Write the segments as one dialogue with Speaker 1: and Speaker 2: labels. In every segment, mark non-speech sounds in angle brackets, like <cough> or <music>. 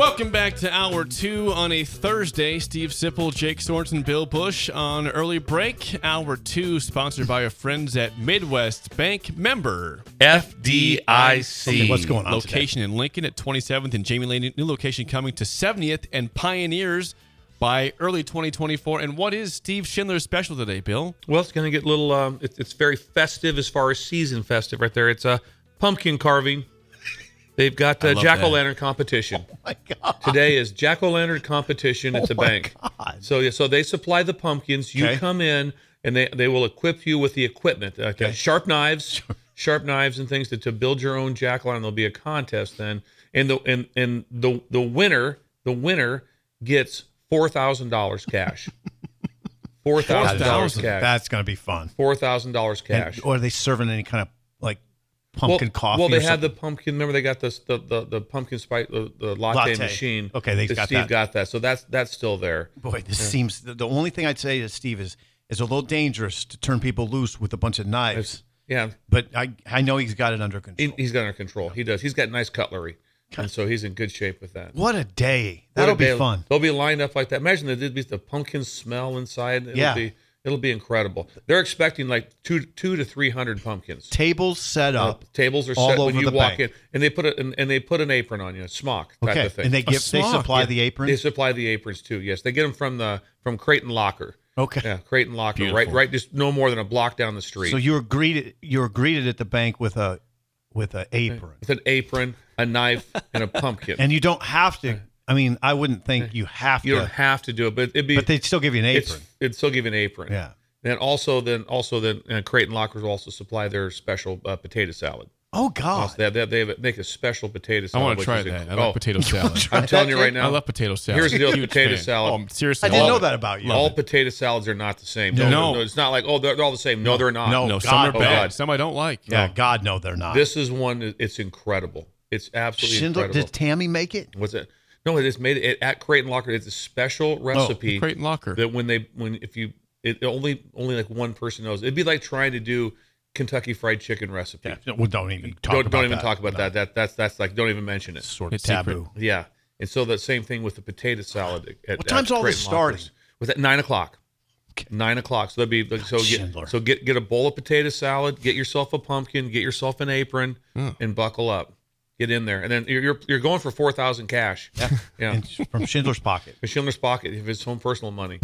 Speaker 1: Welcome back to hour two on a Thursday. Steve Sipple, Jake Sorensen, Bill Bush on early break. Hour two, sponsored by our friends at Midwest Bank member
Speaker 2: FDIC.
Speaker 3: Okay, what's going on
Speaker 1: Location in Lincoln at 27th and Jamie Lane. New location coming to 70th and Pioneers by early 2024. And what is Steve Schindler's special today, Bill?
Speaker 4: Well, it's going to get a little. Um, it, it's very festive as far as season festive right there. It's a pumpkin carving. They've got uh, jack o' lantern competition.
Speaker 3: Oh my God.
Speaker 4: Today is jack o' lantern competition at
Speaker 3: Oh
Speaker 4: the bank.
Speaker 3: God.
Speaker 4: So yeah, so they supply the pumpkins. You
Speaker 3: Okay.
Speaker 4: come in and they they will equip you with the equipment, uh,
Speaker 3: Okay.
Speaker 4: sharp knives, <laughs> sharp knives and things to, to build your own jack o' lantern. There'll be a contest then, and the and and the the winner the winner gets four thousand dollars cash. <laughs> Four thousand dollars cash.
Speaker 3: That's going to be fun.
Speaker 4: Four thousand dollars cash.
Speaker 3: And, or are they serving any kind of pumpkin
Speaker 4: well,
Speaker 3: coffee?
Speaker 4: Well, they had the pumpkin. Remember, they got this the the, the pumpkin spice the, the latte,
Speaker 3: Latte.
Speaker 4: machine.
Speaker 3: Okay,
Speaker 4: that
Speaker 3: got
Speaker 4: Steve
Speaker 3: that.
Speaker 4: got that. So that's that's still there.
Speaker 3: Boy, this seems the, the only thing I'd say to Steve is it's a little dangerous to turn people loose with a bunch of knives.
Speaker 4: Yeah,
Speaker 3: But I I know he's got it under control.
Speaker 4: he, he's got under control. He does. He's got nice cutlery, and so he's in good shape with that.
Speaker 3: what a day! That'll
Speaker 4: a
Speaker 3: be fun.
Speaker 4: They'll be lined up like that. Imagine the the, the pumpkin smell inside. It'll
Speaker 3: Yeah.
Speaker 4: be it'll be incredible. They're expecting like two two to three hundred pumpkins.
Speaker 3: Tables set
Speaker 4: Uh,
Speaker 3: up.
Speaker 4: tables are
Speaker 3: all
Speaker 4: set when
Speaker 3: over
Speaker 4: you
Speaker 3: the
Speaker 4: walk
Speaker 3: bank.
Speaker 4: in, and they put a and, and they put an apron on you, a smock type
Speaker 3: Okay,
Speaker 4: of thing.
Speaker 3: and they give they supply
Speaker 1: yeah.
Speaker 3: the apron.
Speaker 4: They supply the aprons too. Yes, they get them from the from Creighton Locker.
Speaker 3: Okay.
Speaker 4: Yeah, Creighton Locker.
Speaker 1: Beautiful.
Speaker 4: Right, right. Just no more than a block down the street.
Speaker 3: So you were greeted you were greeted at the bank with a with an apron,
Speaker 4: with an apron, a knife, and a pumpkin. <laughs>
Speaker 3: and you don't have to. I mean, I wouldn't think you have
Speaker 4: you
Speaker 3: to, You
Speaker 4: don't have to do it, but it'd be.
Speaker 3: but they'd still give you an
Speaker 4: it's,
Speaker 3: apron.
Speaker 4: it'd still give you an apron.
Speaker 3: Yeah.
Speaker 4: And also, then also then uh, Creighton Lockers will also supply their special uh, potato salad.
Speaker 3: Oh God!
Speaker 4: Also, they, have, they, have, they have- make a special potato
Speaker 1: I
Speaker 4: salad.
Speaker 1: want to try that.
Speaker 4: inc-
Speaker 1: I like
Speaker 4: oh,
Speaker 1: potato <laughs> salad.
Speaker 4: I'm telling you right now.
Speaker 1: I love potato salad.
Speaker 4: Here's the deal potato
Speaker 1: fan.
Speaker 4: salad.
Speaker 1: Oh, seriously,
Speaker 3: I didn't know
Speaker 1: of
Speaker 3: that about you.
Speaker 4: all
Speaker 1: Love it.
Speaker 4: potato salads are not the same.
Speaker 3: No.
Speaker 4: no, it's not like oh they're, they're all the same. No, they're not.
Speaker 3: No.
Speaker 1: No,
Speaker 3: God,
Speaker 1: some are
Speaker 3: oh,
Speaker 1: bad.
Speaker 4: God.
Speaker 1: Some I don't like.
Speaker 3: yeah, God, no, they're not.
Speaker 4: This is one. It's incredible. It's absolutely
Speaker 3: Schindler
Speaker 4: incredible.
Speaker 3: did Tammy make it?
Speaker 4: What's it? No, it is made it at Creighton Locker. It's a special
Speaker 3: oh,
Speaker 4: recipe. Oh, recipe.
Speaker 1: Creighton Locker.
Speaker 4: That when they when if you it only only like one person knows. It'd be like trying to do Kentucky Fried Chicken recipe.
Speaker 3: Yeah, well, don't even talk
Speaker 4: don't
Speaker 3: about
Speaker 4: don't even
Speaker 3: that.
Speaker 4: talk about
Speaker 3: No.
Speaker 4: that. That that's that's like don't even mention it.
Speaker 3: Sort of
Speaker 1: It's secret.
Speaker 3: taboo.
Speaker 4: Yeah, and so the same thing with the potato salad. At,
Speaker 3: What time's
Speaker 4: at
Speaker 3: all this
Speaker 4: Creighton
Speaker 3: starting?
Speaker 4: Was at nine o'clock. Nine o'clock. So that'd be like, so ah,
Speaker 3: Schindler.
Speaker 4: get so get get a bowl of potato salad. Get yourself a pumpkin. Get yourself an apron, hmm. and buckle up. Get in there, and then you're you're, you're going for four thousand cash. Yeah, yeah.
Speaker 3: And from Schindler's pocket.
Speaker 4: For Schindler's Pocket, if it's home personal money.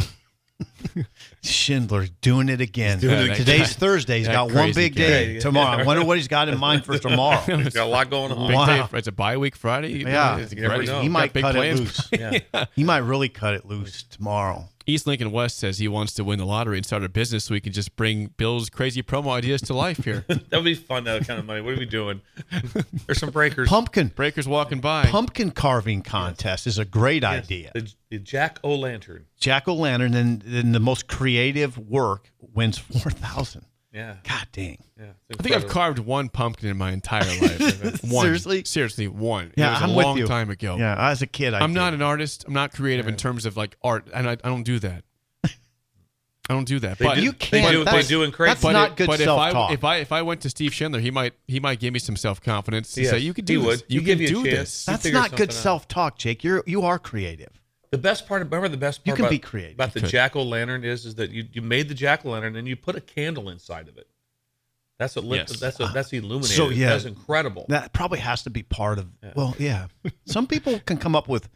Speaker 3: Schindler's doing it again.
Speaker 1: doing it uh, again.
Speaker 3: Today's Thursday. He's
Speaker 1: That
Speaker 3: got one
Speaker 1: crazy
Speaker 3: big
Speaker 1: guy.
Speaker 3: day tomorrow. I wonder what he's got in mind for <laughs> tomorrow.
Speaker 4: He's got a lot going on.
Speaker 1: Big
Speaker 3: Wow.
Speaker 1: day. It's a bye week Friday.
Speaker 3: Yeah.
Speaker 1: It's
Speaker 4: You never
Speaker 1: great.
Speaker 4: know.
Speaker 3: he might cut
Speaker 1: plans.
Speaker 3: it loose.
Speaker 4: Yeah.
Speaker 3: He might really cut it loose tomorrow.
Speaker 1: East Lincoln West says he wants to win the lottery and start a business so he can just bring Bill's crazy promo ideas to life here. <laughs>
Speaker 4: That would be fun. That kind of money. What are we doing? There's some breakers.
Speaker 3: Pumpkin
Speaker 1: Breakers walking by.
Speaker 3: pumpkin carving contest is a great
Speaker 4: Yes,
Speaker 3: idea.
Speaker 4: The, the Jack O' Lantern.
Speaker 3: Jack o' lantern, and then the most creative work wins four thousand.
Speaker 4: Yeah.
Speaker 3: God dang.
Speaker 4: Yeah.
Speaker 1: I think I've carved one pumpkin in my entire life. <laughs> one.
Speaker 3: Seriously?
Speaker 1: Seriously, one.
Speaker 3: Yeah,
Speaker 1: it was
Speaker 3: I'm
Speaker 1: a
Speaker 3: with
Speaker 1: long
Speaker 3: you.
Speaker 1: time ago.
Speaker 3: Yeah, as a kid, I
Speaker 1: I'm
Speaker 3: did.
Speaker 1: not an artist. I'm not creative in terms of like art, and I, I don't do that. I don't do that.
Speaker 4: They
Speaker 1: but
Speaker 4: do-
Speaker 3: You can't.
Speaker 4: They do- they
Speaker 3: that's,
Speaker 4: do in crazy.
Speaker 3: That's
Speaker 1: but
Speaker 3: not
Speaker 1: it-
Speaker 3: good
Speaker 1: but
Speaker 3: self-talk.
Speaker 1: If I, if I if I went to Steve Schindler, he might he might give me some self confidence to
Speaker 4: Yes,
Speaker 1: say you could
Speaker 4: he
Speaker 1: do
Speaker 4: would.
Speaker 1: this. You
Speaker 4: He'd
Speaker 1: can
Speaker 4: give you a
Speaker 1: do
Speaker 4: chance.
Speaker 1: this.
Speaker 3: That's
Speaker 4: figure
Speaker 3: not good
Speaker 4: something out.
Speaker 3: self-talk, Jake. You're you are creative.
Speaker 4: The best part, remember the best part
Speaker 3: You
Speaker 4: part
Speaker 3: can
Speaker 4: about,
Speaker 3: be creative.
Speaker 4: about the
Speaker 1: You could.
Speaker 4: jack o' lantern is, is that you, you made the jack o' lantern and you put a candle inside of it. That's what lit,
Speaker 1: Yes.
Speaker 4: that's what, that's illuminated.
Speaker 3: So, yeah.
Speaker 4: that's incredible.
Speaker 3: That probably has to be part of. Well, yeah. Some people can come up with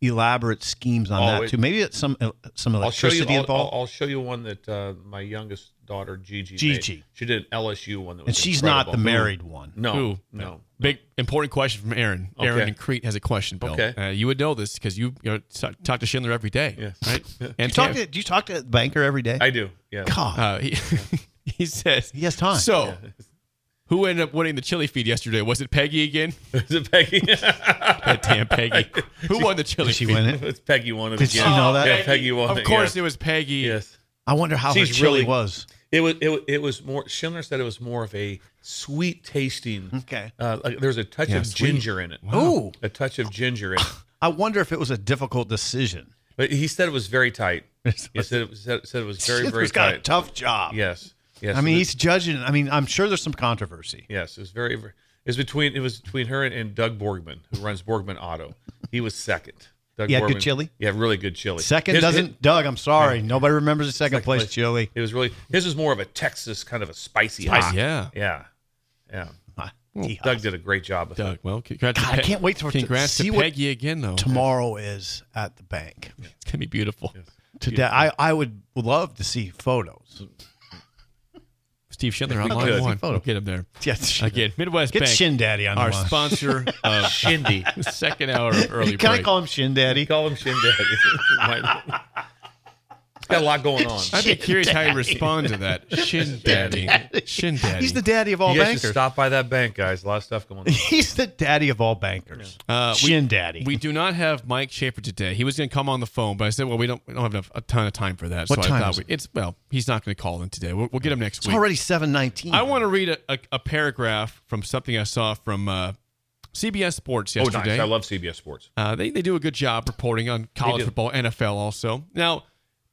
Speaker 3: elaborate schemes on
Speaker 4: Oh,
Speaker 3: that
Speaker 4: it-
Speaker 3: too. Maybe it's some uh, some
Speaker 4: I'll show you.
Speaker 3: electricity
Speaker 4: I'll,
Speaker 3: involved.
Speaker 4: I'll, I'll show you one that uh, my youngest daughter Gigi.
Speaker 3: Gigi.
Speaker 4: made. She did an LSU one that was
Speaker 3: and she's not the married one.
Speaker 4: No,
Speaker 1: Who?
Speaker 4: no.
Speaker 1: Big important question from Aaron. Aaron
Speaker 4: Okay.
Speaker 1: in Crete has a question, Bill.
Speaker 4: Okay.
Speaker 1: Uh, you would know this because you, you know, t- talk to Schindler every day,
Speaker 4: Yes.
Speaker 1: right? <laughs>
Speaker 3: Do
Speaker 1: And
Speaker 3: you talk to do you talk to the banker every day?
Speaker 4: I do. Yeah.
Speaker 3: God,
Speaker 1: uh, he, <laughs> he says
Speaker 3: he has time.
Speaker 1: So, who ended up winning the chili feed yesterday? Was it Peggy again? <laughs>
Speaker 4: Was it Peggy?
Speaker 1: God damn Peggy. Who won the chili
Speaker 3: Did she
Speaker 1: feed?
Speaker 3: win it?
Speaker 4: it's Peggy won it
Speaker 3: Did
Speaker 4: again.
Speaker 3: you know that?
Speaker 4: Yeah, Peggy won
Speaker 1: Of
Speaker 4: it.
Speaker 1: course,
Speaker 4: yeah.
Speaker 1: it was Peggy.
Speaker 4: Yes.
Speaker 3: I wonder how
Speaker 4: She's
Speaker 3: her chili
Speaker 4: really-
Speaker 3: was.
Speaker 4: It was it, it was more Schindler said it was more of a sweet tasting.
Speaker 3: Okay.
Speaker 4: Uh, like there's a touch
Speaker 1: Yeah,
Speaker 4: of
Speaker 1: sweet.
Speaker 4: ginger in it.
Speaker 3: Ooh.
Speaker 4: A touch of ginger in it. <sighs>
Speaker 3: I wonder if it was a difficult decision.
Speaker 4: But he said it was very tight. <laughs> He said it was, said, said it was very very
Speaker 3: Schindler's got a
Speaker 4: tight.
Speaker 3: tough job.
Speaker 4: Yes. Yes.
Speaker 3: I mean,
Speaker 4: it
Speaker 3: he's judging. I mean, I'm sure there's some controversy.
Speaker 4: Yes, it was very. very it was between it was between her and, and Doug Borgman, who runs Borgman Auto. He was second. Doug
Speaker 3: He had good
Speaker 4: Borgman-
Speaker 3: chili?
Speaker 4: Yeah, really good chili.
Speaker 3: Second
Speaker 4: His-
Speaker 3: doesn't.
Speaker 4: his-
Speaker 3: Doug, I'm sorry. Nobody remembers the second,
Speaker 4: second
Speaker 3: place,
Speaker 4: place.
Speaker 3: chili.
Speaker 4: It was really his was more of a Texas kind of a spicy.
Speaker 1: Spicy,
Speaker 4: hot.
Speaker 1: yeah.
Speaker 4: yeah, yeah.
Speaker 3: Ah, Tejas.
Speaker 4: Doug did a great job with
Speaker 1: Doug,
Speaker 4: it.
Speaker 1: well, congrats.
Speaker 3: God,
Speaker 1: to
Speaker 3: I can't wait for- to
Speaker 1: congrats
Speaker 3: see
Speaker 1: to
Speaker 3: what
Speaker 1: Peggy again, though.
Speaker 3: Tomorrow is at the bank.
Speaker 1: It's gonna be beautiful.
Speaker 3: Today, I, I would love to see photos.
Speaker 1: Steve Schindler on line one.
Speaker 3: Photo.
Speaker 1: We'll get him there. <laughs>
Speaker 3: Yes.
Speaker 1: Again, Midwest
Speaker 3: Get
Speaker 1: Bank,
Speaker 3: Shin Daddy on the
Speaker 1: our
Speaker 3: line.
Speaker 1: sponsor <laughs> of
Speaker 4: Shindy. <laughs>
Speaker 1: second hour of early
Speaker 3: Can
Speaker 1: break.
Speaker 3: I call him Shin Daddy?
Speaker 4: Call him Shin Daddy. Might- He's got a lot going on.
Speaker 1: I'd be curious how you respond to that. <laughs> Shin Daddy. Shin Daddy.
Speaker 3: He's the daddy of all
Speaker 4: You guys should
Speaker 3: bankers.
Speaker 4: stop by that bank, guys. A lot of stuff going on. <laughs>
Speaker 3: He's the daddy of all bankers.
Speaker 1: Uh, we-
Speaker 3: Shin Daddy.
Speaker 1: We do not have Mike Schaefer today. He was going to come on the phone, but I said, well, we don't, we don't have enough, a ton of time for that.
Speaker 3: What
Speaker 1: so
Speaker 3: time
Speaker 1: I
Speaker 3: is
Speaker 1: thought
Speaker 3: it?
Speaker 1: we, it's well, he's not going to call in today. We'll, we'll get him next week.
Speaker 3: it's
Speaker 1: week.
Speaker 3: already 719.
Speaker 1: I want to read a, a, a paragraph from something I saw from uh, CBS Sports
Speaker 4: Oh,
Speaker 1: yesterday.
Speaker 4: nice. I love CBS Sports.
Speaker 1: Uh, they, they do a good job reporting on college
Speaker 4: do.
Speaker 1: football, NFL also. Now,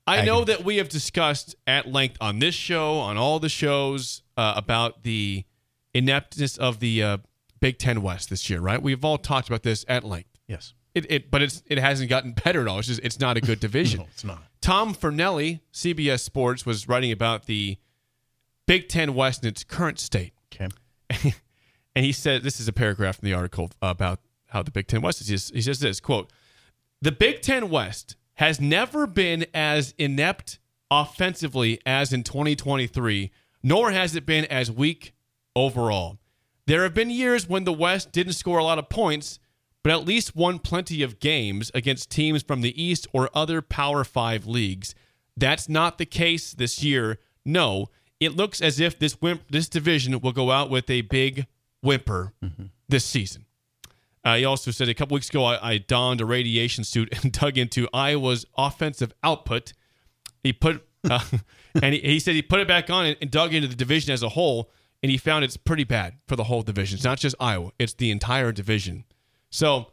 Speaker 1: I know that we have discussed at length on this show, on all the shows, uh, about the ineptness of the uh, Big Ten West this year, right? We've all talked about this at length.
Speaker 3: Yes.
Speaker 1: It, it but it's it hasn't gotten better at all. It's just it's not a good <laughs> division.
Speaker 3: No, it's not.
Speaker 1: Tom Fornelli, CBS Sports, was writing about the Big Ten West in its current state.
Speaker 3: Okay. <laughs>
Speaker 1: And he said, this is a paragraph from the article about how the Big Ten West is. He says- He says this quote, The Big Ten West has never been as inept offensively as in 2023, nor has it been as weak overall. There have been years when the West didn't score a lot of points, but at least won plenty of games against teams from the East or other Power Five leagues. That's not the case this year. No, it looks as if this wimp, this division will go out with a big whimper mm-hmm. this season. Uh, he also said a couple weeks ago, I, I donned a radiation suit and <laughs> dug into Iowa's offensive output. He put, uh, <laughs> and he, he said he put it back on and, and dug into the division as a whole, and he found it's pretty bad for the whole division. It's not just Iowa; it's the entire division. So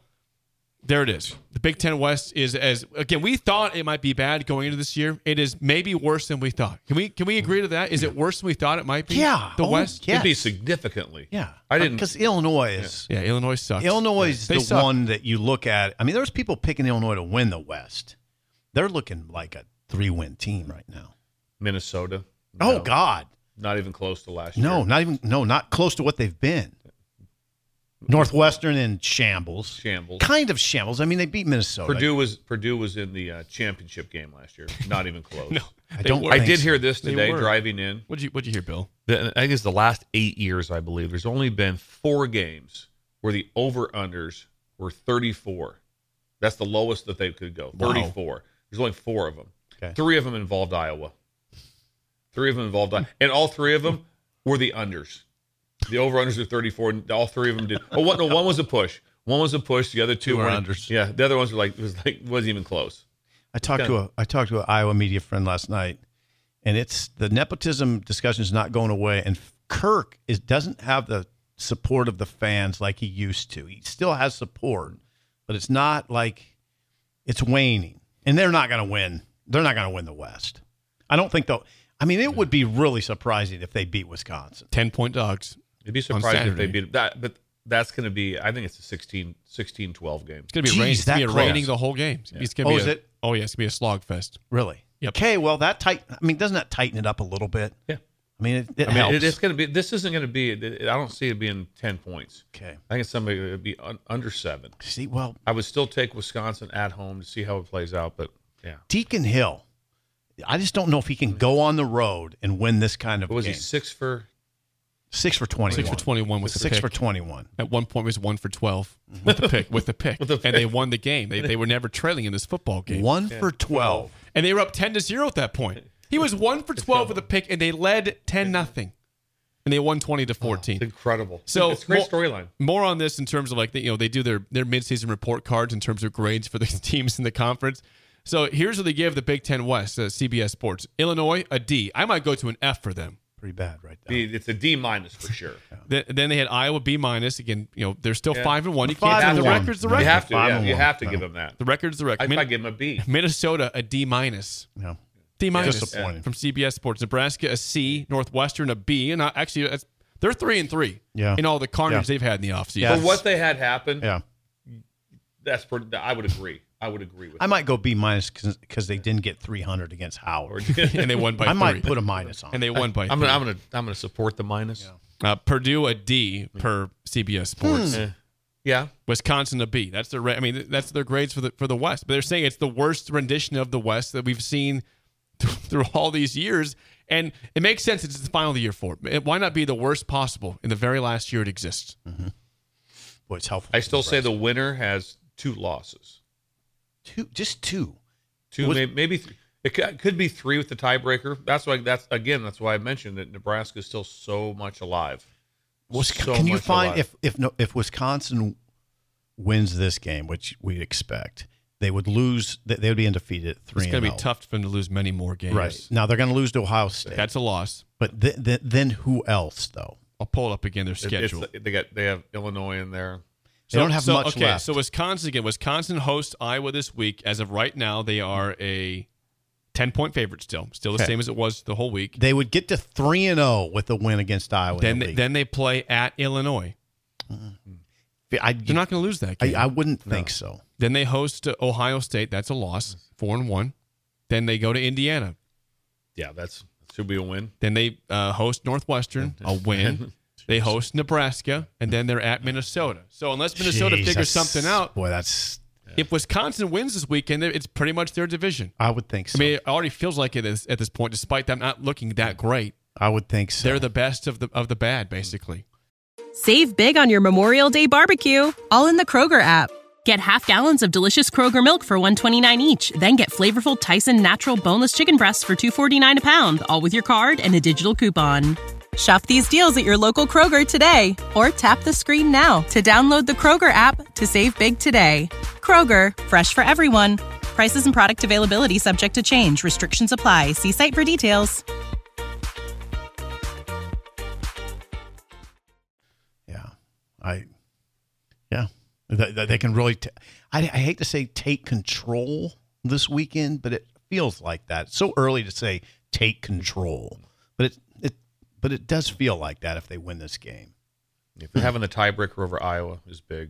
Speaker 1: there it is. The Big Ten West is as again we thought it might be bad going into this year. It is maybe worse than we thought. Can we can we agree to that? Is it worse than we thought it might be?
Speaker 3: Yeah.
Speaker 1: the
Speaker 3: Oh,
Speaker 1: West.
Speaker 3: yeah.
Speaker 4: Could be significantly.
Speaker 3: Yeah.
Speaker 4: I didn't.
Speaker 3: Because Illinois is.
Speaker 1: Yeah, Illinois sucks.
Speaker 3: Illinois is
Speaker 1: They
Speaker 3: the
Speaker 1: suck.
Speaker 3: one that you look at. I mean, there's people picking Illinois to win the West. They're looking like a three win team right now.
Speaker 4: Minnesota.
Speaker 3: Oh, God.
Speaker 4: Not even close to last year.
Speaker 3: No, not even, no, not close to what they've been. Northwestern in shambles.
Speaker 4: Shambles.
Speaker 3: Kind of shambles. I mean, they beat Minnesota.
Speaker 4: Purdue was Purdue was in the uh, championship game last year. Not even close. <laughs>
Speaker 1: No,
Speaker 3: I don't
Speaker 1: were.
Speaker 4: I did
Speaker 3: so.
Speaker 4: hear this
Speaker 1: They
Speaker 4: today
Speaker 1: were.
Speaker 4: driving in.
Speaker 1: What'd you What'd you hear, Bill?
Speaker 4: The, I think it's the last eight years, I believe. There's only been four games where the over unders were 34. That's the lowest that they could go.
Speaker 1: Wow.
Speaker 4: 34. There's only four of them.
Speaker 3: Okay.
Speaker 4: Three of them involved Iowa. Three of them involved, I- and all three of them were the unders. The over unders are 34. All three of them did. Oh, one, no, one was a push. One was a push. The other two
Speaker 3: Two were
Speaker 4: weren't.
Speaker 3: unders.
Speaker 4: Yeah, the other ones were like it <laughs> was like wasn't even close.
Speaker 3: I talked to a I talked to an Iowa media friend last night, and it's the nepotism discussion is not going away. And Kirk is doesn't have the support of the fans like he used to. He still has support, but it's not like it's waning. And they're not going to win. They're not going to win the West. I don't think they'll. I mean, it would be really surprising if they beat Wisconsin.
Speaker 1: 10 point dogs.
Speaker 4: It'd be
Speaker 1: On
Speaker 4: surprising if they beat that, but that's going to be. I think it's a 16, 16 12 game.
Speaker 1: It's going to be,
Speaker 3: Jeez,
Speaker 1: rain, it's gonna be
Speaker 3: close.
Speaker 1: raining the whole game. It's gonna
Speaker 3: Oh,
Speaker 1: be
Speaker 3: is
Speaker 1: a,
Speaker 3: it?
Speaker 1: Oh, yeah. It's going to be a slog fest.
Speaker 3: Really?
Speaker 1: Yep.
Speaker 3: Okay. Well, that tight. I mean, doesn't that tighten it up a little bit?
Speaker 4: Yeah.
Speaker 3: I mean, it, it
Speaker 4: I mean,
Speaker 3: helps.
Speaker 4: it, it's going to be. This isn't going to be. it- I don't see it being ten points.
Speaker 3: okay.
Speaker 4: I think it's somebody that would be un, under seven.
Speaker 3: See, well,
Speaker 4: I would still take Wisconsin at home to see how it plays out, but yeah.
Speaker 3: Deacon Hill. I just don't know if he can go on the road and win this kind of
Speaker 4: What was
Speaker 3: game.
Speaker 4: he six for?
Speaker 3: Six for twenty.
Speaker 1: Six for 21 with the
Speaker 3: six
Speaker 1: pick.
Speaker 3: for twenty-one.
Speaker 1: At one point, it was one for 12 with the pick, with the pick. <laughs>
Speaker 4: With the
Speaker 1: And they won the game. They, they were never trailing in this football game.
Speaker 3: One for twelve.
Speaker 1: And they were up 10 to 0 at that point. He was one for 12 with a pick, and they led 10 nothing. And they won 20 to 14.
Speaker 4: It's incredible.
Speaker 1: So
Speaker 4: it's a great storyline.
Speaker 1: More on this in terms of like the, you know they do their their midseason report cards in terms of grades for the <laughs> teams in the conference. So here's what they give the Big Ten West, uh, CBS Sports. Illinois a D. I might go to an F for them.
Speaker 3: Pretty bad, right there.
Speaker 4: It's a D minus for sure. <laughs>
Speaker 1: Then, then they had Iowa B minus. Again, you know they're still
Speaker 4: Yeah.
Speaker 1: five and one. You
Speaker 3: Five
Speaker 1: can't
Speaker 3: and
Speaker 1: the
Speaker 3: one.
Speaker 1: record's the
Speaker 3: You
Speaker 4: You
Speaker 1: record.
Speaker 4: have to.
Speaker 3: Five
Speaker 4: Yeah,
Speaker 3: and
Speaker 4: you
Speaker 3: one.
Speaker 4: have to
Speaker 3: No.
Speaker 4: give them that.
Speaker 1: The record's the
Speaker 4: I,
Speaker 1: record.
Speaker 4: I
Speaker 1: Min-
Speaker 4: give them a B.
Speaker 1: Minnesota a D minus.
Speaker 3: Yeah.
Speaker 1: D minus
Speaker 3: Disappointing.
Speaker 1: from CBS Sports. Nebraska a C. Northwestern a B. And uh, actually, that's, they're three and three.
Speaker 3: Yeah.
Speaker 1: In all the carnage
Speaker 3: Yeah.
Speaker 1: they've had in the offseason.
Speaker 3: Yeah.
Speaker 4: For what they had happen,
Speaker 3: Yeah.
Speaker 4: that's pretty, I would agree. I would agree with. That.
Speaker 3: I might go B minus because they didn't get three hundred against Howard.
Speaker 1: and they won by <laughs>
Speaker 3: I
Speaker 1: three.
Speaker 3: might put a minus on.
Speaker 1: and they won by
Speaker 4: I'm
Speaker 1: three.
Speaker 4: gonna, I'm gonna, I'm gonna support the minus.
Speaker 1: Uh, Purdue a D per CBS Sports.
Speaker 4: Eh. Yeah,
Speaker 1: Wisconsin a B. That's their. ra- I mean, that's their grades for the for the West. But they're saying it's the worst rendition of the West that we've seen <laughs> through all these years, and it makes sense. It's the final of the year for it. It- Why not be the worst possible in the very last year it exists?
Speaker 3: Boy, it's helpful.
Speaker 4: I still say the winner has two losses.
Speaker 3: Two, just two.
Speaker 4: Two,
Speaker 3: Was-
Speaker 4: maybe, maybe th- it could, could be three with the tiebreaker. That's why. That's again. That's why I mentioned that Nebraska is still so much alive.
Speaker 3: Was,
Speaker 4: So
Speaker 3: can you find
Speaker 4: alive.
Speaker 3: if if no, if Wisconsin wins this game, which we expect, they would lose. They they would be undefeated three.
Speaker 1: It's going to be
Speaker 3: oh.
Speaker 1: tough for them to lose many more games.
Speaker 3: Right now, they're going to lose to Ohio State.
Speaker 1: That's a loss.
Speaker 3: but th- th- then who else though?
Speaker 1: I'll pull it up again. Their
Speaker 4: It- it's-
Speaker 1: schedule.
Speaker 4: they got they have Illinois in there.
Speaker 3: They don't have
Speaker 1: so,
Speaker 3: much
Speaker 1: okay,
Speaker 3: left.
Speaker 1: So Wisconsin again. Wisconsin hosts Iowa this week. As of right now, they are a ten point favorite. Still, still the
Speaker 3: Okay.
Speaker 1: same as it was the whole week.
Speaker 3: They would get to three and zero with a win against Iowa.
Speaker 1: then
Speaker 3: the
Speaker 1: they, then they play at Illinois.
Speaker 3: I,
Speaker 1: They're not going to lose that
Speaker 3: I,
Speaker 1: game.
Speaker 3: I wouldn't think so.
Speaker 1: then they host uh, Ohio State. That's a loss, four and one. Then they go to Indiana.
Speaker 4: Yeah, that's should be a win.
Speaker 1: Then they uh, host Northwestern, a win. <laughs> They host Nebraska, and then they're at Minnesota. So unless Minnesota
Speaker 3: Jeez,
Speaker 1: figures something out,
Speaker 3: boy, that's.
Speaker 1: if Wisconsin wins this weekend, it's pretty much their division.
Speaker 3: I would think so.
Speaker 1: I mean, it already feels like it is at this point, despite them not looking that great.
Speaker 3: I would think so.
Speaker 1: They're the best of the of the bad, basically.
Speaker 5: Save big on your Memorial Day barbecue, all in the Kroger app. Get half gallons of delicious Kroger milk for 129 each, then get flavorful Tyson natural boneless chicken breasts for 249 a pound, all with your card and a digital coupon. Shop these deals at your local Kroger today or tap the screen now to download the Kroger app to save big today. Kroger, fresh for everyone. Prices and product availability subject to change. Restrictions apply. See site for details.
Speaker 3: Yeah, I. Yeah, they, can really. T- I, I hate to say take control this weekend, but it feels like that. It's so early to say take control, but it does feel like that if they win this game.
Speaker 4: If they're having the tiebreaker over Iowa is big.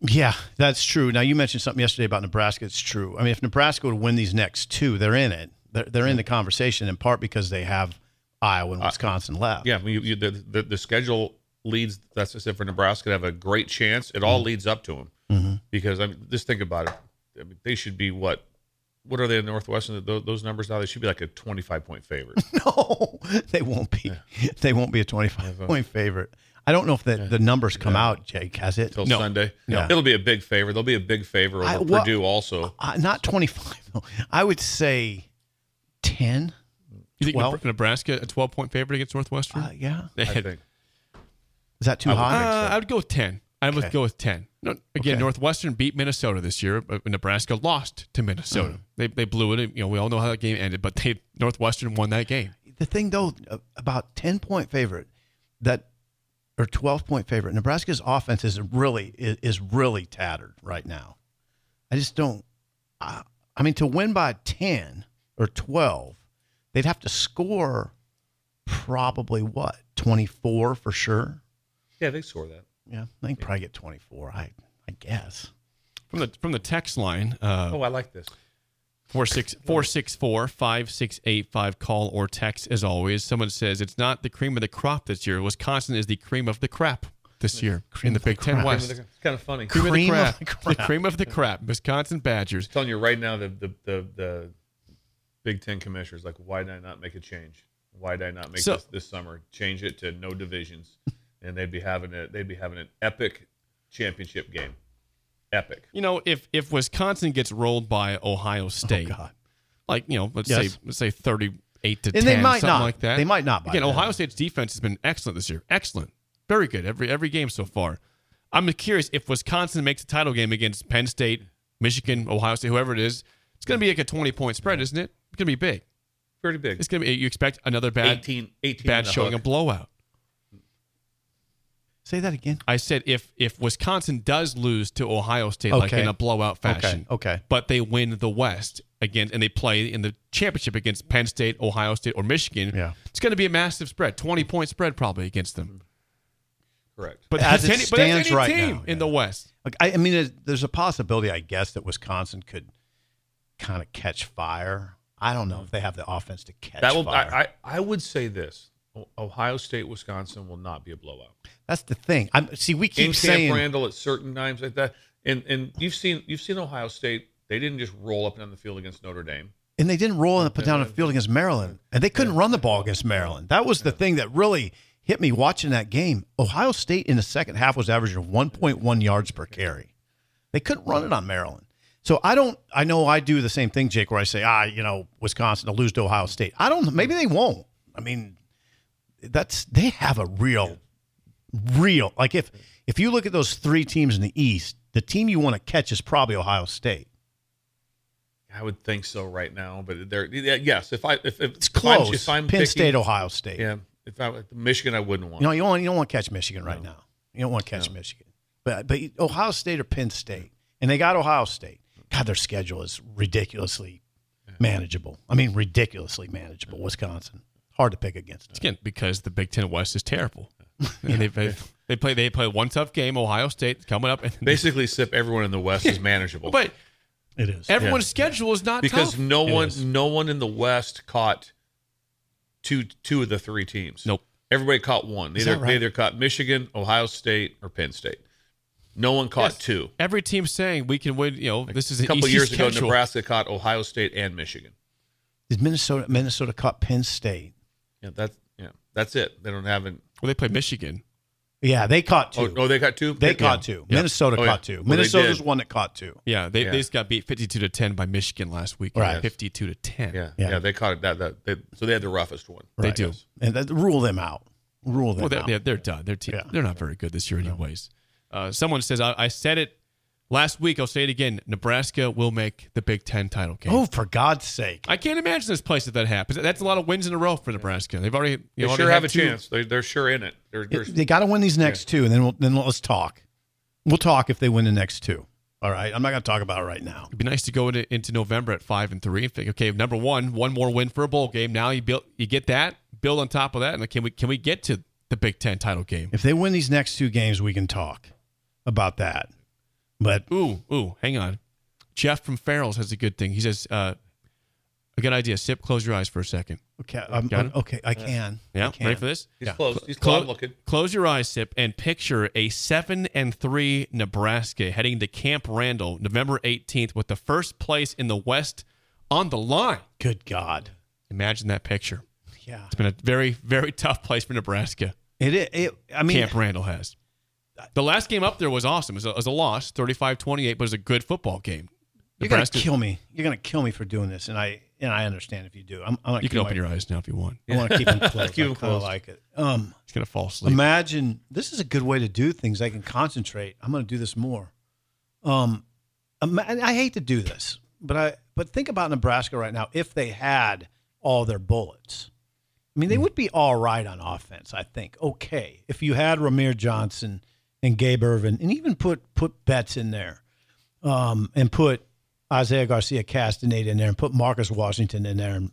Speaker 3: Yeah, that's true. Now you mentioned something yesterday about Nebraska. It's true. I mean, if Nebraska would win these next two, they're in it. They're, they're in the conversation in part because they have Iowa and uh, Wisconsin left.
Speaker 4: Yeah, I mean, you, you, the, the the schedule leads. That's I said for Nebraska to have a great chance. It all mm-hmm. leads up to them mm-hmm. because I mean, just think about it. I mean, they should be what? What are they in Northwestern? Those, those numbers now they should be like a twenty-five point favorite. <laughs>
Speaker 3: No, they won't be. They won't be a 25 point favorite. I don't know if the, the numbers come out, Jake. Has it?
Speaker 4: Till
Speaker 1: No.
Speaker 4: Sunday.
Speaker 3: No.
Speaker 4: It'll be a big favor. There'll be a big favor over
Speaker 3: I- well-
Speaker 4: Purdue also.
Speaker 3: Uh, not 25. No. I would say 10.
Speaker 1: You think
Speaker 3: 12?
Speaker 1: Nebraska a 12 point favorite against Northwestern?
Speaker 3: Uh, yeah.
Speaker 4: I think.
Speaker 3: Is that too
Speaker 4: I would
Speaker 3: high?
Speaker 4: so.
Speaker 1: Uh, I would go with 10. I would
Speaker 3: Okay.
Speaker 1: go with 10. No, again,
Speaker 3: Okay.
Speaker 1: Northwestern beat Minnesota this year, but Nebraska lost to Minnesota.
Speaker 3: Mm.
Speaker 1: They, they blew it. You know, we all know how that game ended, but they Northwestern won that game.
Speaker 3: the thing though uh, about 10 point favorite that or 12 point favorite nebraska's offense is really is, is really tattered right now i just don't I, I mean to win by 10 or 12 they'd have to score probably what 24 for sure
Speaker 4: Yeah, they score that.
Speaker 3: Yeah they can probably get 24 i i guess
Speaker 1: From the from the text line, uh,
Speaker 4: Oh, I like this.
Speaker 1: 464 5685 call or text as always. Someone says it's not the cream of the crop this year. Wisconsin is the cream of the crap this year in the Big Ten
Speaker 3: crap.
Speaker 1: West.
Speaker 4: It's kind of funny.
Speaker 1: Cream,
Speaker 3: Cream
Speaker 1: of,
Speaker 3: of
Speaker 1: the
Speaker 3: the
Speaker 1: crap.
Speaker 3: crap.
Speaker 1: The cream of the crap. Wisconsin Badgers.
Speaker 4: telling you right now, the the the, the Big Ten commissioners like, why did I not make a change? Why did I not make
Speaker 1: So-
Speaker 4: this this summer? Change it to no divisions, and they'd be having a they'd be having an epic championship game. Epic.
Speaker 1: You know, if if Wisconsin gets rolled by Ohio oh, State,
Speaker 3: oh god
Speaker 1: like you know, let's
Speaker 3: Yes.
Speaker 1: say let's say thirty eight to
Speaker 3: And
Speaker 1: ten,
Speaker 3: they might
Speaker 1: something
Speaker 3: not.
Speaker 1: like that.
Speaker 3: They might not by
Speaker 1: Again,
Speaker 3: then.
Speaker 1: Ohio State's defense has been excellent this year. Excellent, very good. Every every game so far. I'm curious if Wisconsin makes a title game against Penn State, Michigan, Ohio State, whoever it is. It's going to be like a twenty point spread, isn't it? It's going to be big.
Speaker 4: Pretty big.
Speaker 1: It's going to be. You expect another bad
Speaker 4: 18, 18
Speaker 1: bad
Speaker 4: in the
Speaker 1: showing, a blowout.
Speaker 3: Say that again
Speaker 1: I said if if Wisconsin does lose to Ohio State like
Speaker 3: Okay.
Speaker 1: in a blowout fashion,
Speaker 3: okay
Speaker 1: but they win the West again and they play in the championship against Penn State, Ohio State, or Michigan,
Speaker 3: Yeah.
Speaker 1: it's going to be a massive spread, twenty point spread probably against them.
Speaker 4: Correct.
Speaker 1: But
Speaker 3: As
Speaker 1: that's
Speaker 3: it
Speaker 1: any, but that's
Speaker 3: stands
Speaker 1: any
Speaker 3: right
Speaker 1: team
Speaker 3: now,
Speaker 1: in the West.
Speaker 3: Like, I, I mean, there's, there's a possibility, I guess, that Wisconsin could kind of catch fire. I don't know if they have the offense to catch
Speaker 4: That will.
Speaker 3: fire.
Speaker 4: I, I I would say this: O- Ohio State, Wisconsin will not be a blowout.
Speaker 3: That's the thing. I'm see. We keep
Speaker 4: in
Speaker 3: saying
Speaker 4: Camp Randall at certain times like that, and and you've seen you've seen Ohio State. They didn't just roll up and down the field against Notre Dame.
Speaker 3: and they didn't roll and put down a field against Maryland, and they couldn't run the ball against Maryland. That was the thing that really hit me watching that game. Ohio State in the second half was averaging 1.1 yards per carry. They couldn't run it on Maryland. So I don't. I know I do the same thing, Jake, where I say, ah, you know, Wisconsin to lose to Ohio State. I don't. Maybe they won't. I mean, that's they have a real, real. Like if if you look at those three teams in the East, the team you want to catch is probably Ohio State.
Speaker 4: I would think so right now, but they're yeah, yes. If I if, if
Speaker 3: It's
Speaker 4: if I'm-
Speaker 3: close.
Speaker 4: if I'm
Speaker 3: Penn
Speaker 4: picking-
Speaker 3: State, Ohio State.
Speaker 4: yeah. If I Michigan, I wouldn't want.
Speaker 3: You know, you don't want, you don't want to catch Michigan right now. You don't want to catch Michigan. But but Ohio State or Penn State, and they got Ohio State. God, their schedule is ridiculously manageable. I mean, ridiculously manageable. Wisconsin, hard to pick against. Them.
Speaker 1: Again, because the Big Ten West is terrible. <laughs> And they they they play they play one tough game. Ohio State coming up, and
Speaker 4: Basically, sip everyone in the West is manageable.
Speaker 1: but
Speaker 3: It is.
Speaker 1: everyone's schedule is not
Speaker 4: because
Speaker 1: tough.
Speaker 4: no
Speaker 3: It
Speaker 4: one
Speaker 3: is.
Speaker 4: no one in the West caught two two of the three teams.
Speaker 1: Nope.
Speaker 4: Everybody caught one. They
Speaker 3: Is
Speaker 4: either,
Speaker 3: that right?
Speaker 4: they either caught Michigan, Ohio State, or Penn State. No one caught
Speaker 1: Yes.
Speaker 4: two.
Speaker 1: Every team saying we can win. You know, this is
Speaker 4: A
Speaker 1: an
Speaker 4: couple
Speaker 1: easy
Speaker 4: years ago,
Speaker 1: schedule.
Speaker 4: Nebraska caught Ohio State and Michigan.
Speaker 3: Did Minnesota Minnesota caught Penn State?
Speaker 4: Yeah, that's yeah, that's it. They don't have it.
Speaker 1: Well, they play Michigan.
Speaker 3: Yeah, they caught
Speaker 4: Oh,
Speaker 3: two.
Speaker 4: oh, they got two.
Speaker 3: they
Speaker 4: Yeah.
Speaker 3: caught two.
Speaker 1: Yeah.
Speaker 3: Minnesota
Speaker 4: Oh, yeah.
Speaker 3: caught two.
Speaker 4: Well,
Speaker 3: Minnesota's one that caught two.
Speaker 1: Yeah, they,
Speaker 4: Yeah.
Speaker 1: they just got beat fifty-two to ten by Michigan last week.
Speaker 3: Right.
Speaker 1: fifty-two to ten.
Speaker 4: Yeah,
Speaker 3: Yeah.
Speaker 4: yeah, they caught it. That that they, so they had the roughest one.
Speaker 1: They do.
Speaker 3: and that, rule them out. Rule them
Speaker 1: Well, they're,
Speaker 3: out.
Speaker 1: they're, they're done. They're te-
Speaker 3: Yeah.
Speaker 1: they're not very good this year, anyways. Uh, someone says I, I said it last week. I'll say it again. Nebraska will make the Big Ten title game.
Speaker 3: Oh, for God's sake!
Speaker 1: I can't imagine this place if that happens. That's a lot of wins in a row for Nebraska. They've already you
Speaker 4: They
Speaker 1: know,
Speaker 4: sure
Speaker 1: already
Speaker 4: have a
Speaker 1: two-
Speaker 4: chance. They, they're sure in it. They're, they're,
Speaker 3: They got to win these next two, and then we'll, then let's talk. We'll talk if they win the next two. All right, I'm not going to talk about it right now.
Speaker 1: It'd be nice to go into, into November at five and three and think, okay, number one, one more win for a bowl game. Now you build, you get that, build on top of that, and can we can we get to the Big Ten title game?
Speaker 3: If they win these next two games, we can talk about that. But
Speaker 1: Ooh, ooh, hang on. Jeff from Farrell's has a good thing. He says, uh, a good idea. Sip, close your eyes for a second.
Speaker 3: okay, I'm,
Speaker 1: Got it?
Speaker 3: okay, I can. I
Speaker 1: Yeah,
Speaker 3: can.
Speaker 1: ready for this?
Speaker 4: he's
Speaker 3: Yeah.
Speaker 4: close. He's
Speaker 1: Clo-
Speaker 4: close looking.
Speaker 1: Close your eyes, Sip, and picture a seven and three Nebraska heading to Camp Randall November 18th with the first place in the West on the line.
Speaker 3: Good God.
Speaker 1: Imagine that picture.
Speaker 3: Yeah.
Speaker 1: It's been a very, very tough place for Nebraska.
Speaker 3: It, it, it I mean,
Speaker 1: Camp Randall has. The last game up there was awesome. It was a, it was a loss, 35-28, but it was a good football game.
Speaker 3: you're gonna
Speaker 1: Nebraska-
Speaker 3: kill me. You're gonna kill me for doing this, and I and I understand if you do. I'm, I'm
Speaker 1: You can open your eyes now if you want.
Speaker 3: I want to keep them <laughs> closed.
Speaker 4: Keep 'em
Speaker 3: I kinda
Speaker 4: closed.
Speaker 3: like it. Um,
Speaker 1: He's gonna fall asleep.
Speaker 3: imagine this is a good way to do things. I can concentrate. I'm going to do this more. Um, ima- and I hate to do this, but I but think about Nebraska right now. If they had all their bullets, I mean, they would be all right on offense. I think okay if you had Rahmir Johnson and Gabe Ervin, and even put put Betts in there, um, and put Isaiah Garcia Castaneda in there, and put Marcus Washington in there, and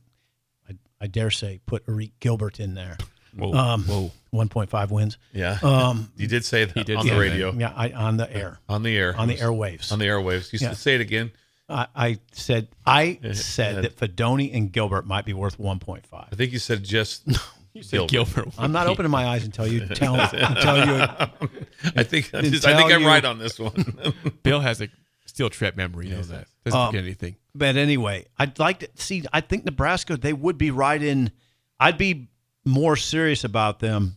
Speaker 3: I, I dare say put Arik Gilbert in there.
Speaker 4: Whoa,
Speaker 3: Um,
Speaker 4: whoa.
Speaker 3: 1.5 wins.
Speaker 4: Yeah.
Speaker 3: Um,
Speaker 4: you did say that
Speaker 1: did
Speaker 4: on the
Speaker 1: that.
Speaker 4: radio,
Speaker 3: yeah, I, on the air,
Speaker 4: on the air,
Speaker 3: on the airwaves.
Speaker 4: on the airwaves. You
Speaker 3: Yeah.
Speaker 4: said say it again.
Speaker 3: I, I said I <laughs> said that Fidone and Gilbert might be worth 1.5.
Speaker 4: I think you said just. <laughs>
Speaker 1: You said Gilbert.
Speaker 3: I'm not opening my eyes until you tell until you. <laughs>
Speaker 4: I think I, just, I think I'm
Speaker 3: you-
Speaker 4: right on this one. <laughs>
Speaker 1: Bill has a steel trap memory. You know that. Doesn't
Speaker 3: Um,
Speaker 1: forget anything.
Speaker 3: But anyway, I'd like to see. I think Nebraska they would be right in. I'd be more serious about them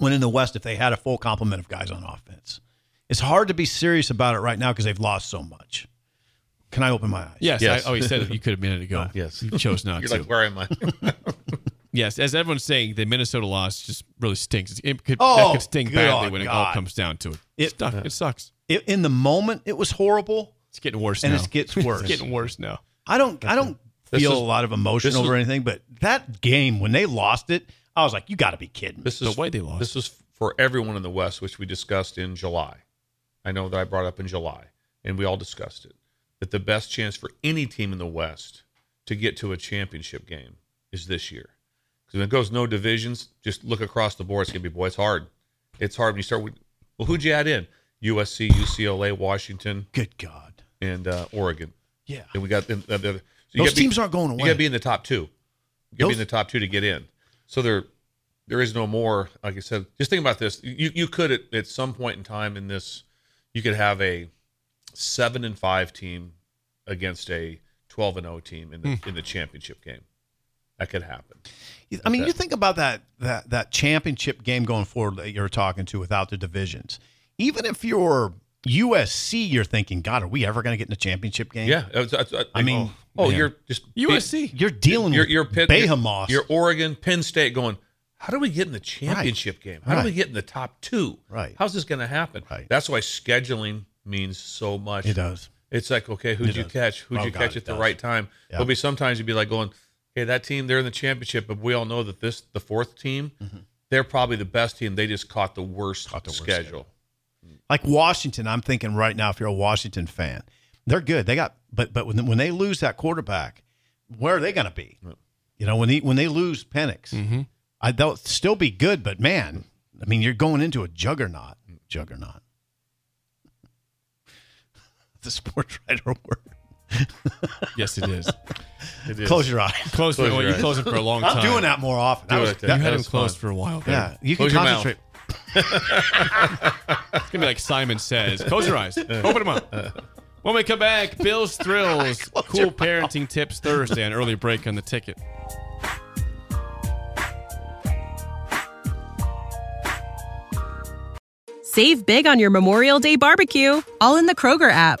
Speaker 3: when in the West if they had a full complement of guys on offense. It's hard to be serious about it right now because they've lost so much. Can I open my eyes?
Speaker 1: Yes.
Speaker 4: Yes.
Speaker 1: I, oh, you said it. You <laughs> could a minute ago.
Speaker 4: Yes.
Speaker 1: You chose not to.
Speaker 4: You're
Speaker 1: to.
Speaker 4: like, where am I?
Speaker 1: Yes. As everyone's saying, the Minnesota loss just really stinks. It could,
Speaker 3: Oh,
Speaker 1: that could sting
Speaker 3: good
Speaker 1: badly when it all comes down to it.
Speaker 3: It-
Speaker 1: It, suck- it sucks.
Speaker 3: It, in the moment, it was horrible,
Speaker 1: It's getting worse
Speaker 3: and
Speaker 1: now.
Speaker 3: it gets <laughs> worse.
Speaker 1: it's getting worse now.
Speaker 3: I don't I don't
Speaker 4: This
Speaker 3: feel
Speaker 4: is-
Speaker 3: a lot of emotion over
Speaker 4: was-
Speaker 3: anything, but that game when they lost it, I was like, you got to be kidding. me.
Speaker 4: This
Speaker 1: The way they lost.
Speaker 4: This is for everyone in the West, which we discussed in July. I know that I brought up in July, and we all discussed it. That the best chance for any team in the West to get to a championship game is this year. Because when it goes no divisions, just look across the board. It's gonna be boy, it's hard. It's hard when you start with. Well, who'd you add in? USC, UCLA, Washington,
Speaker 3: Good God.
Speaker 4: and uh, Oregon.
Speaker 3: Yeah.
Speaker 4: And we got the, the, the, so
Speaker 3: Those
Speaker 4: gotta be-
Speaker 3: teams aren't going away.
Speaker 4: You got to be in the top two. You got to be in the top two to get in. So there, there is no more. Like I said, just think about this. You you could at, at some point in time in this, you could have a seven and five team against a twelve and zero team in the in the championship game. That could happen.
Speaker 3: I mean,
Speaker 4: Okay.
Speaker 3: you think about that that that championship game going forward that you're talking to without the divisions. Even if you're USC, you're thinking, God, are we ever going to get in the championship game?
Speaker 4: Yeah, it's- it's- it's-
Speaker 3: I mean,
Speaker 4: oh, oh,
Speaker 3: man.
Speaker 4: you're just
Speaker 1: USC.
Speaker 3: You're dealing
Speaker 4: You're
Speaker 3: with
Speaker 4: you're Pitt,
Speaker 3: behemoths.
Speaker 4: You're, you're Oregon, Penn State going. How do we get in the championship game? How do we get in the top two?
Speaker 3: Right.
Speaker 4: How's this going to happen?
Speaker 3: Right.
Speaker 4: That's why scheduling means so much.
Speaker 3: It does.
Speaker 4: It's like, okay, who'd
Speaker 3: It
Speaker 4: you
Speaker 3: does.
Speaker 4: catch? Who'd
Speaker 3: Oh,
Speaker 4: you
Speaker 3: God,
Speaker 4: catch at the
Speaker 3: does.
Speaker 4: right time?
Speaker 3: Yeah.
Speaker 4: There'll be sometimes you'd be like going, okay, that team, they're in the championship, but we all know that this, the fourth team, they're probably the best team. They just caught the worst,
Speaker 3: Mm-hmm. Caught the worst
Speaker 4: schedule.
Speaker 3: like Washington. I'm thinking right now, if you're a Washington fan, they're good. They got, but but when, when they lose that quarterback, where are they going to be? You know, when he when they lose Penix,
Speaker 4: Mm-hmm.
Speaker 3: I they'll still be good, but man, I mean, you're going into a juggernaut. Juggernaut. <laughs> the sports writer word.
Speaker 1: Yes, it is.
Speaker 4: It is.
Speaker 3: Close your eyes.
Speaker 1: Close,
Speaker 4: Close
Speaker 1: for,
Speaker 4: your
Speaker 1: you
Speaker 4: eyes.
Speaker 1: closed it for a long time.
Speaker 3: I'm doing that more often.
Speaker 4: Do
Speaker 3: That was-
Speaker 4: it.
Speaker 1: You
Speaker 4: That
Speaker 1: had him closed for a while. There.
Speaker 3: yeah, you can
Speaker 4: Close your mouth.
Speaker 3: concentrate.
Speaker 1: It's gonna be like Simon says. Close your eyes. Open them up. When we come back, Bill's Thrills, <laughs> cool parenting tips Thursday, an early break on the ticket.
Speaker 5: Save big on your Memorial Day barbecue, all in the Kroger app.